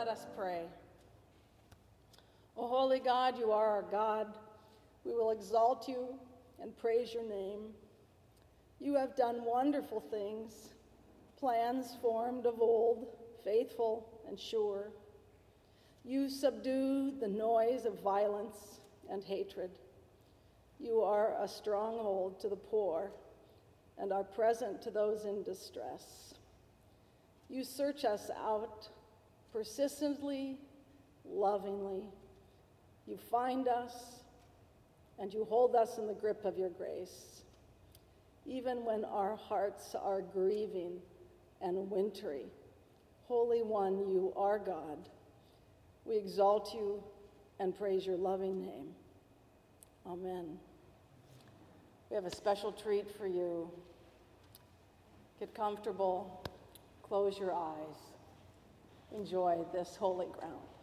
Let us pray. O holy God, you are our God. We will exalt you and praise your name. You have done wonderful things, plans formed of old, faithful and sure. You subdue the noise of violence and hatred. You are a stronghold to the poor and are present to those in distress. You search us out persistently, lovingly. You find us and you hold us in the grip of your grace, even when our hearts are grieving and wintry. Holy One, you are God. We exalt you and praise your loving name. Amen. We have a special treat for you. Get comfortable, close your eyes, enjoy this holy ground.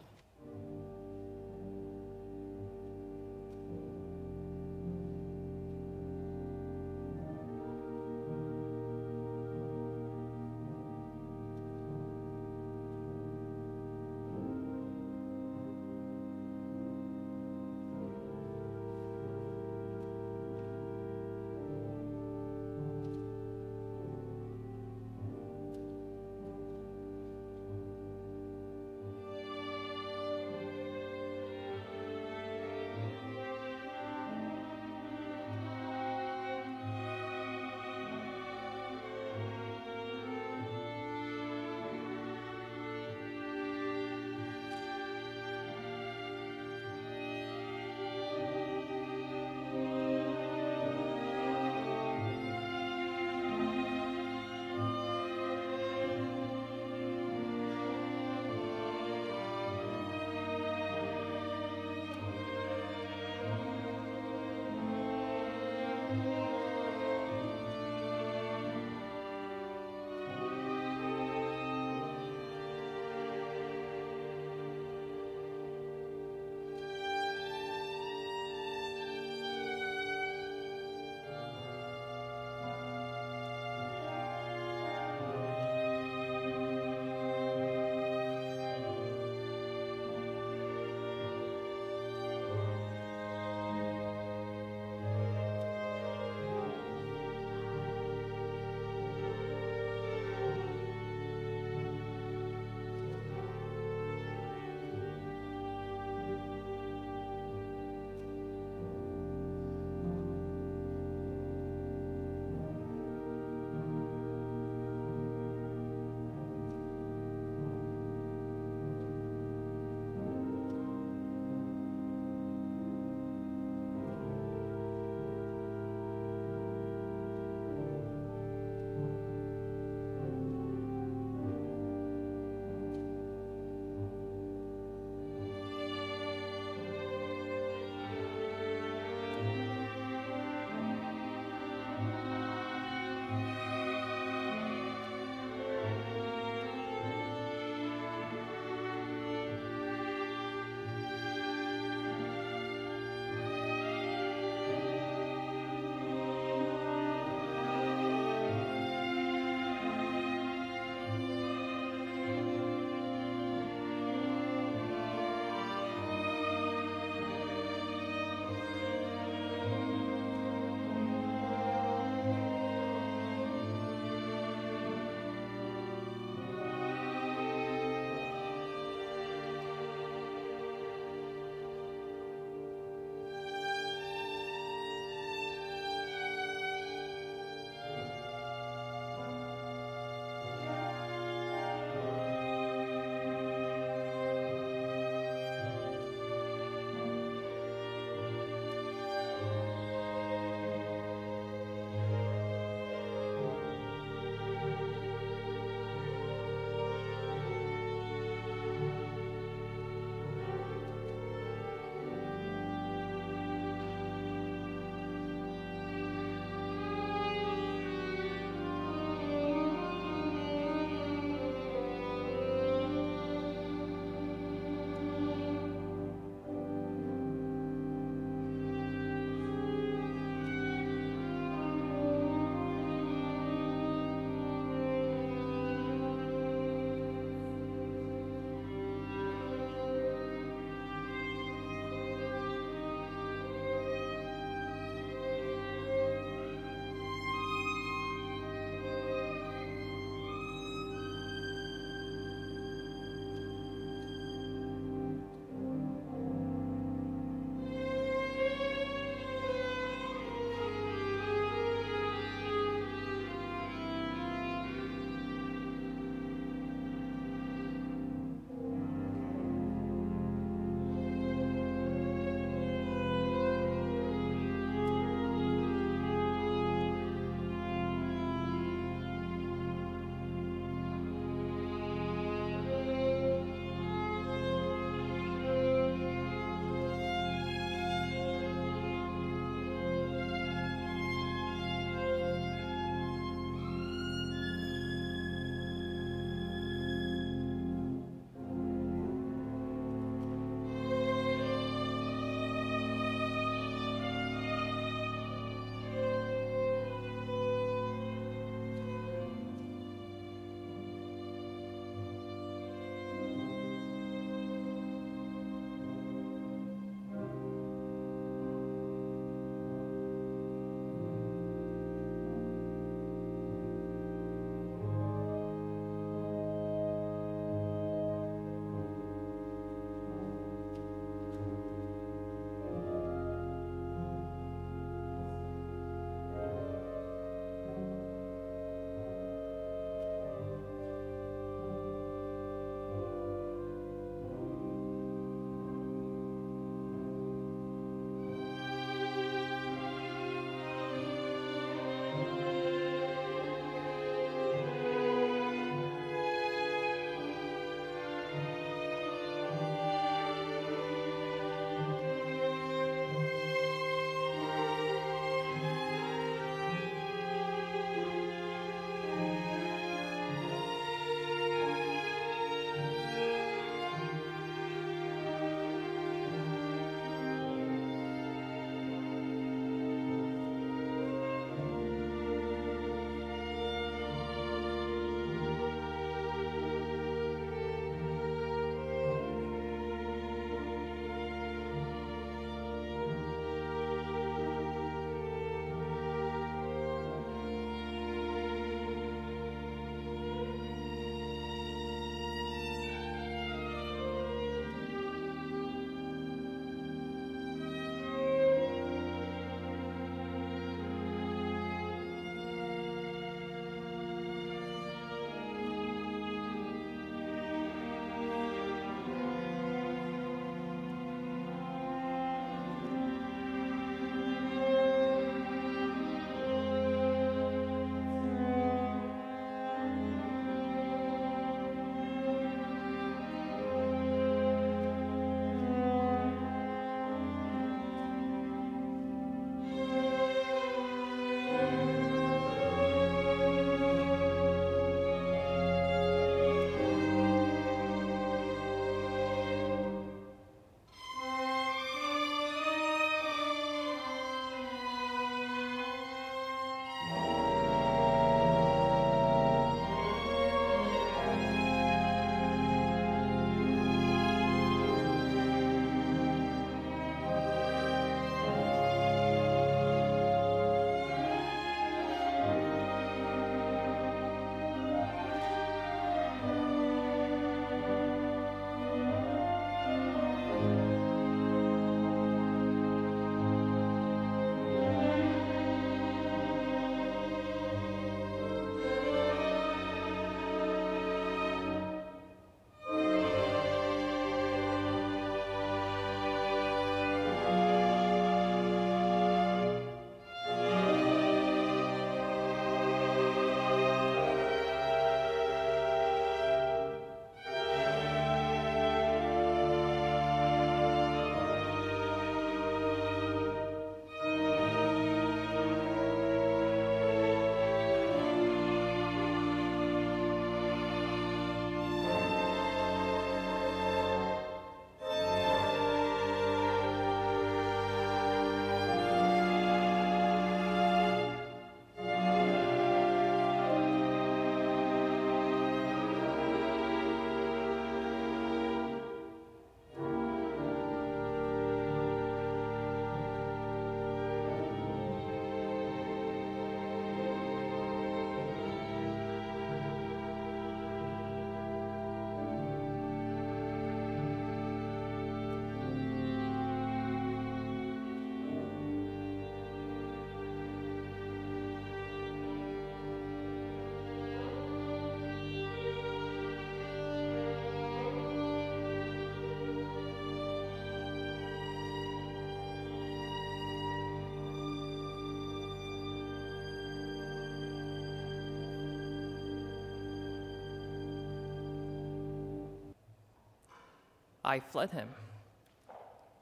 I fled him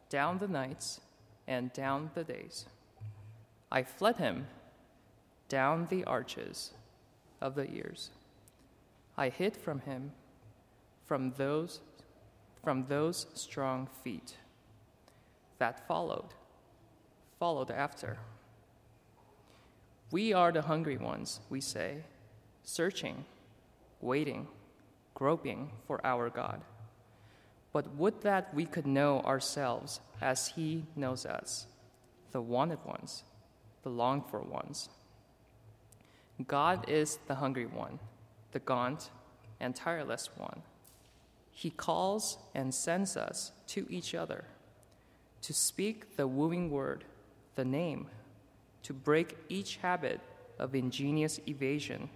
down the nights and down the days. I fled him down the arches of the years. I hid from him from those from those strong feet that followed followed after. We are the hungry ones, we say, searching, waiting, groping for our God. But would that we could know ourselves as He knows us, the wanted ones, the longed for ones. God is the hungry one, the gaunt and tireless one. He calls and sends us to each other to speak the wooing word, the name, to break each habit of ingenious evasion,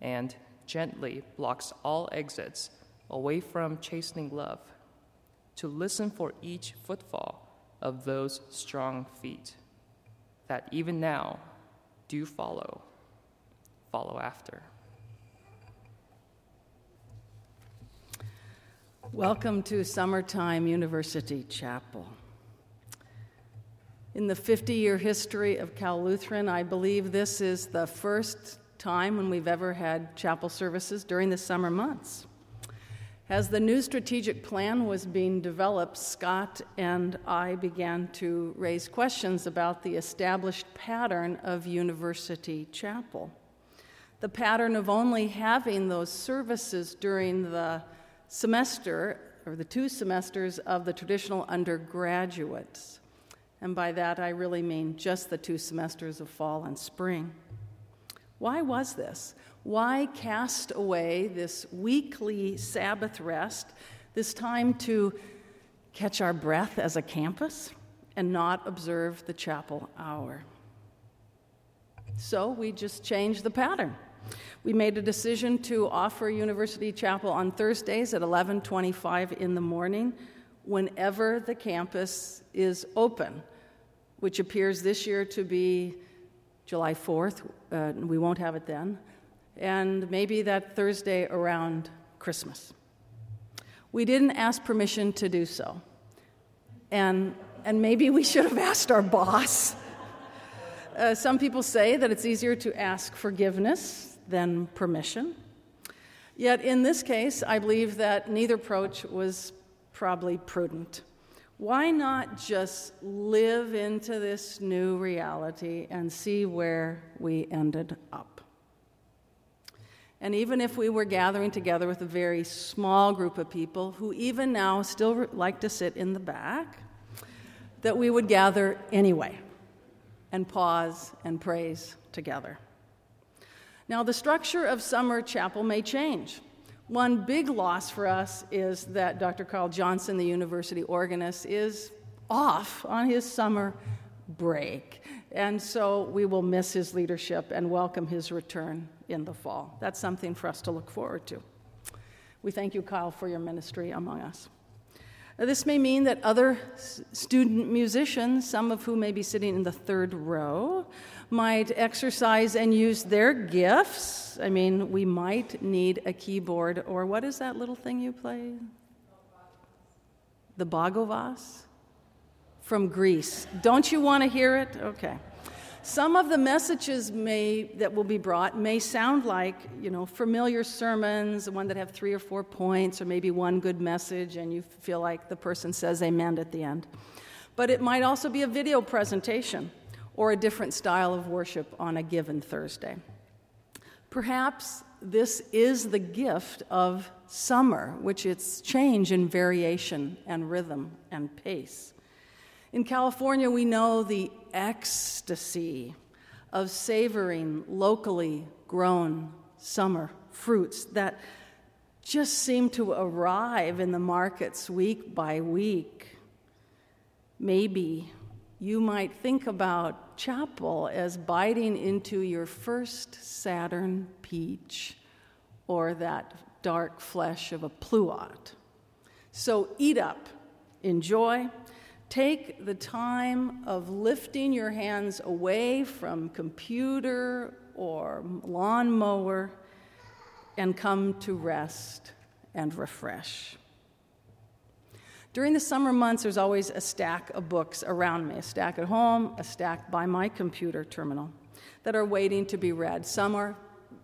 and gently blocks all exits away from chastening love, to listen for each footfall of those strong feet that even now do follow, follow after. Welcome to Summertime University Chapel. In the 50 year history of Cal Lutheran, I believe this is the first time when we've ever had chapel services during the summer months. As the new strategic plan was being developed, Scott and I began to raise questions about the established pattern of University Chapel. The pattern of only having those services during the semester, or the two semesters of the traditional undergraduates. And by that, I really mean just the two semesters of fall and spring. Why was this? Why cast away this weekly Sabbath rest, this time to catch our breath as a campus and not observe the chapel hour? So we just changed the pattern. We made a decision to offer University Chapel on Thursdays at 11:25 in the morning whenever the campus is open, which appears this year to be July 4th. Uh, we won't have it then. And maybe that Thursday around Christmas. We didn't ask permission to do so. And, and maybe we should have asked our boss. Uh, some people say that it's easier to ask forgiveness than permission. Yet in this case, I believe that neither approach was probably prudent. Why not just live into this new reality and see where we ended up? And even if we were gathering together with a very small group of people who, even now, still like to sit in the back, that we would gather anyway and pause and praise together. Now, the structure of Summer Chapel may change. One big loss for us is that Dr. Carl Johnson, the university organist, is off on his summer break. And so we will miss his leadership and welcome his return in the fall. That's something for us to look forward to. We thank you, Kyle, for your ministry among us. Now, this may mean that other student musicians, some of whom may be sitting in the third row, might exercise and use their gifts. I mean, we might need a keyboard, or what is that little thing you play? The baglamas from Greece. Don't you want to hear it? Okay. Some of the messages may, that will be brought may sound like, you know, familiar sermons, one that have three or four points, or maybe one good message, and you feel like the person says amen at the end. But it might also be a video presentation or a different style of worship on a given Thursday. Perhaps this is the gift of summer, which it's change in variation and rhythm and pace. In California, we know the ecstasy of savoring locally grown summer fruits that just seem to arrive in the markets week by week. Maybe you might think about chapel as biting into your first Saturn peach or that dark flesh of a pluot. So eat up, enjoy, take the time of lifting your hands away from computer or lawnmower and come to rest and refresh. During the summer months, there's always a stack of books around me a stack at home, a stack by my computer terminal that are waiting to be read. Some are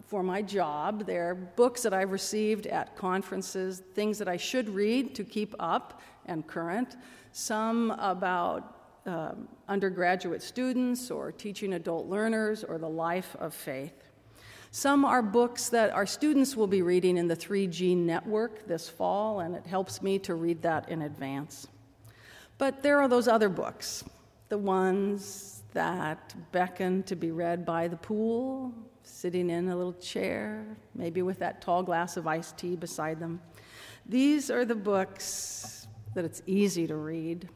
for my job, they're books that I've received at conferences, things that I should read to keep up and current. Some about um, undergraduate students or teaching adult learners or the life of faith. Some are books that our students will be reading in the 3G network this fall, and it helps me to read that in advance. But there are those other books, the ones that beckon to be read by the pool, sitting in a little chair, maybe with that tall glass of iced tea beside them. These are the books that it's easy to read,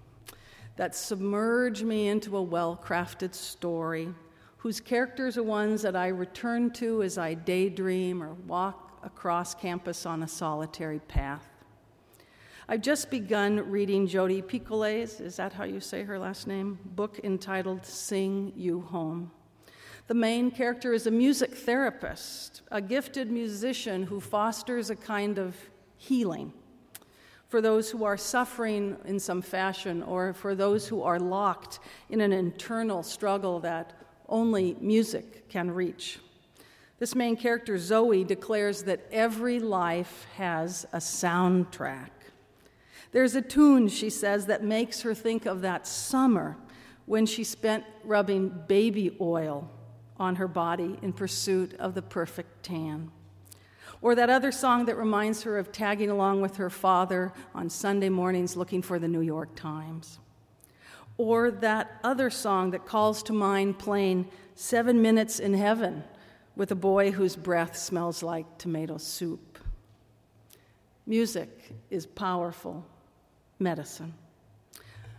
that submerge me into a well crafted story whose characters are ones that I return to as I daydream or walk across campus on a solitary path. I've just begun reading Jodi Picoult's, is that how you say her last name? Book entitled Sing You Home. The main character is a music therapist, a gifted musician who fosters a kind of healing for those who are suffering in some fashion or for those who are locked in an internal struggle that only music can reach. This main character, Zoe, declares that every life has a soundtrack. There's a tune, she says, that makes her think of that summer when she spent rubbing baby oil on her body in pursuit of the perfect tan. Or that other song that reminds her of tagging along with her father on Sunday mornings looking for the New York Times or that other song that calls to mind playing Seven Minutes in Heaven with a boy whose breath smells like tomato soup. Music is powerful medicine.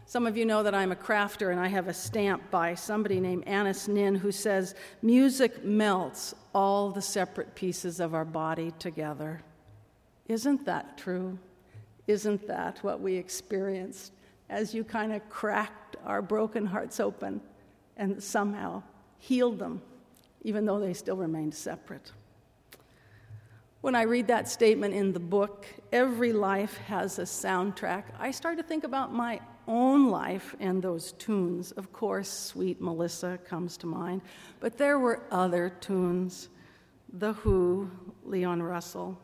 Some of you know that I'm a crafter, and I have a stamp by somebody named Anaïs Nin who says, Music melts all the separate pieces of our body together. Isn't that true? Isn't that what we experienced as you kind of cracked our broken hearts open and somehow healed them, even though they still remained separate. When I read that statement in the book, every life has a soundtrack, I start to think about my own life and those tunes. Of course, Sweet Melissa comes to mind, but there were other tunes The Who, Leon Russell.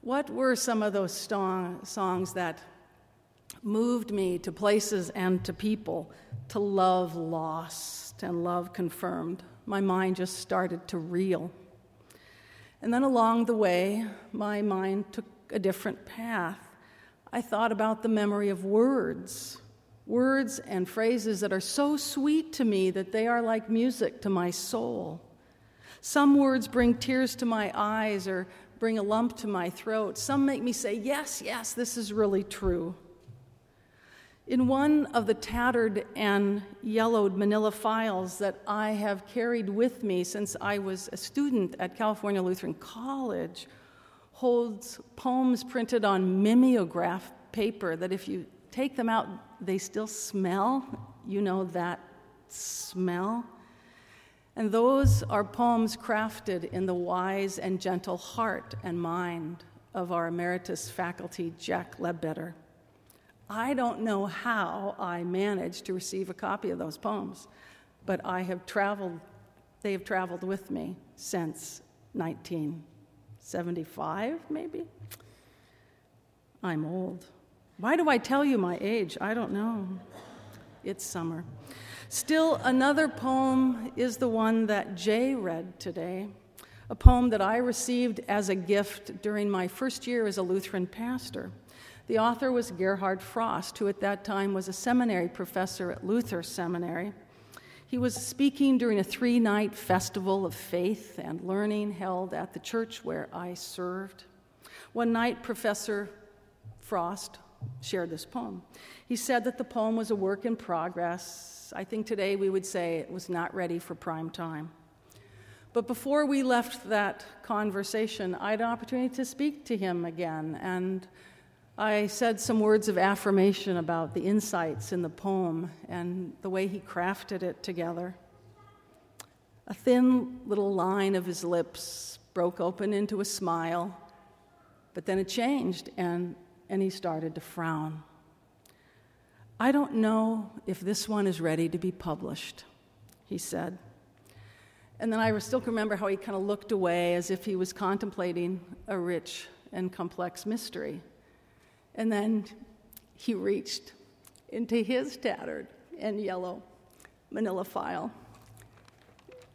What were some of those songs that moved me to places and to people to love lost and love confirmed. My mind just started to reel. And then along the way, my mind took a different path. I thought about the memory of words, words and phrases that are so sweet to me that they are like music to my soul. Some words bring tears to my eyes or bring a lump to my throat. Some make me say, Yes, yes, this is really true. In one of the tattered and yellowed manila files that I have carried with me since I was a student at California Lutheran College, holds poems printed on mimeograph paper that if you take them out, they still smell. You know that smell? And those are poems crafted in the wise and gentle heart and mind of our emeritus faculty, Jack Ledbetter. I don't know how I managed to receive a copy of those poems, but I have traveled, they have traveled with me since 1975, maybe? I'm old. Why do I tell you my age? I don't know. It's summer. Still, another poem is the one that Jay read today, a poem that I received as a gift during my first year as a Lutheran pastor. The author was Gerhard Frost, who at that time was a seminary professor at Luther Seminary. He was speaking during a three night festival of faith and learning held at the church where I served. One night, Professor Frost shared this poem. He said that the poem was a work in progress. I think today we would say it was not ready for prime time. But before we left that conversation, I had an opportunity to speak to him again and I said some words of affirmation about the insights in the poem and the way he crafted it together. A thin little line of his lips broke open into a smile, but then it changed, and and he started to frown. I don't know if this one is ready to be published, he said. And then I still remember how he kind of looked away as if he was contemplating a rich and complex mystery. And then he reached into his tattered and yellow manila file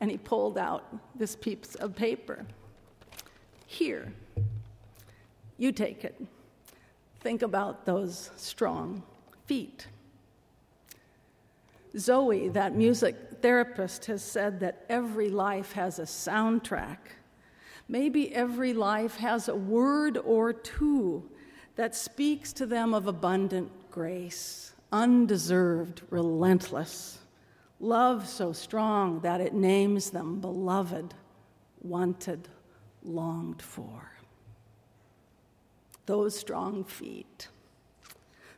and he pulled out this piece of paper. Here, you take it. Think about those strong feet. Zoe, that music therapist, has said that every life has a soundtrack. Maybe every life has a word or two that speaks to them of abundant grace, undeserved, relentless. Love so strong that it names them beloved, wanted, longed for. Those strong feet,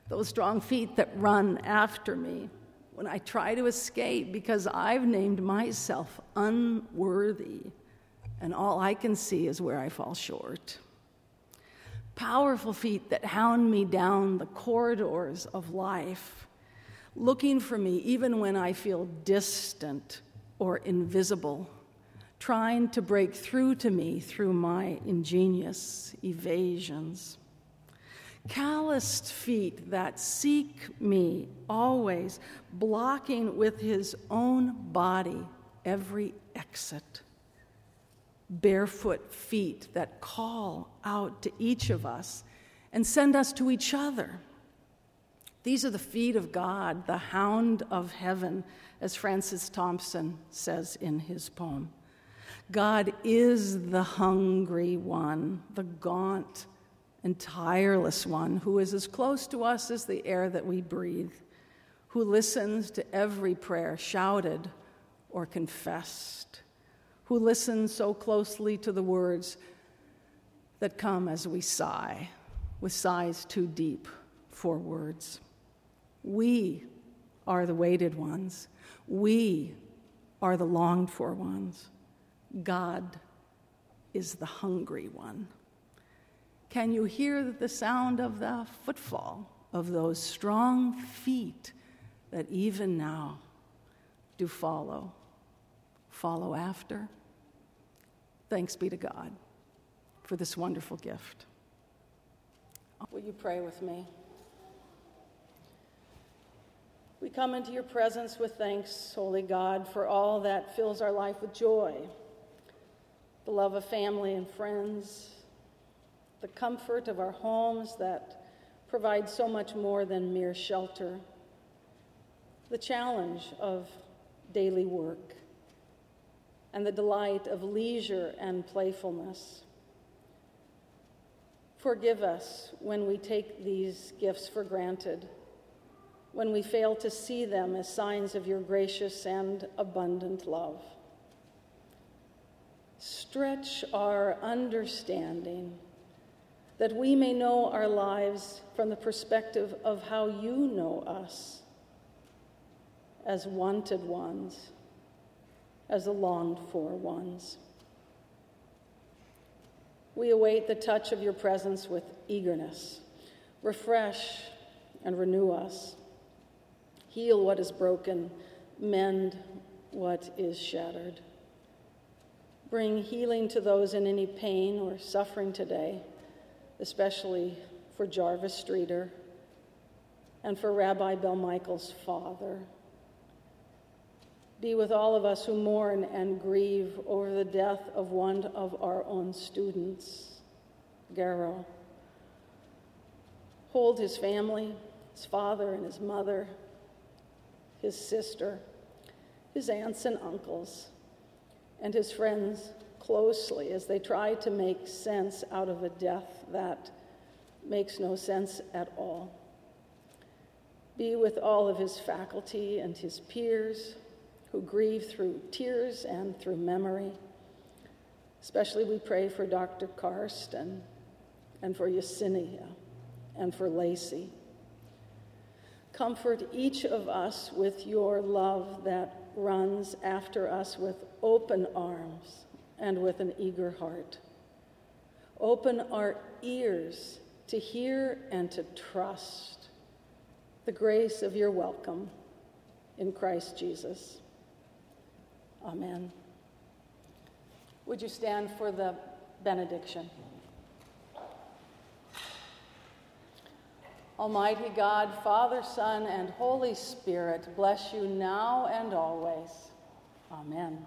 those strong feet that run after me when I try to escape because I've named myself unworthy, and all I can see is where I fall short. Powerful feet that hound me down the corridors of life, looking for me even when I feel distant or invisible, trying to break through to me through my ingenious evasions calloused feet that seek me always, blocking with his own body every exit. Barefoot feet that call out to each of us and send us to each other. These are the feet of God, the hound of heaven, as Francis Thompson says in his poem. God is the hungry one, the gaunt, and tireless one who is as close to us as the air that we breathe, who listens to every prayer shouted or confessed, who listens so closely to the words that come as we sigh, with sighs too deep for words. We are the weighted ones. We are the longed for ones. God is the hungry one. Can you hear the sound of the footfall of those strong feet that even now do follow, follow after? Thanks be to God for this wonderful gift. Will you pray with me? We come into your presence with thanks, Holy God, for all that fills our life with joy the love of family and friends the comfort of our homes that provide so much more than mere shelter, the challenge of daily work, and the delight of leisure and playfulness. Forgive us when we take these gifts for granted, when we fail to see them as signs of your gracious and abundant love. Stretch our understanding that we may know our lives from the perspective of how you know us as wanted ones, as the longed for ones. We await the touch of your presence with eagerness. Refresh and renew us. Heal what is broken, mend what is shattered. Bring healing to those in any pain or suffering today especially for Jarvis Streeter and for Rabbi Bill Michael's father. Be with all of us who mourn and grieve over the death of one of our own students, Garrow. Hold his family, his father and his mother, his sister, his aunts and uncles, and his friends closely as they try to make sense out of a death that makes no sense at all. Be with all of his faculty and his peers who grieve through tears and through memory. Especially we pray for Dr. Karsten and for Yesenia and for Lacey. Comfort each of us with your love that runs after us with open arms and with an eager heart. Open our ears to hear and to trust the grace of your welcome in Christ Jesus. Amen. Would you stand for the benediction? Almighty God, Father, Son, and Holy Spirit, bless you now and always. Amen.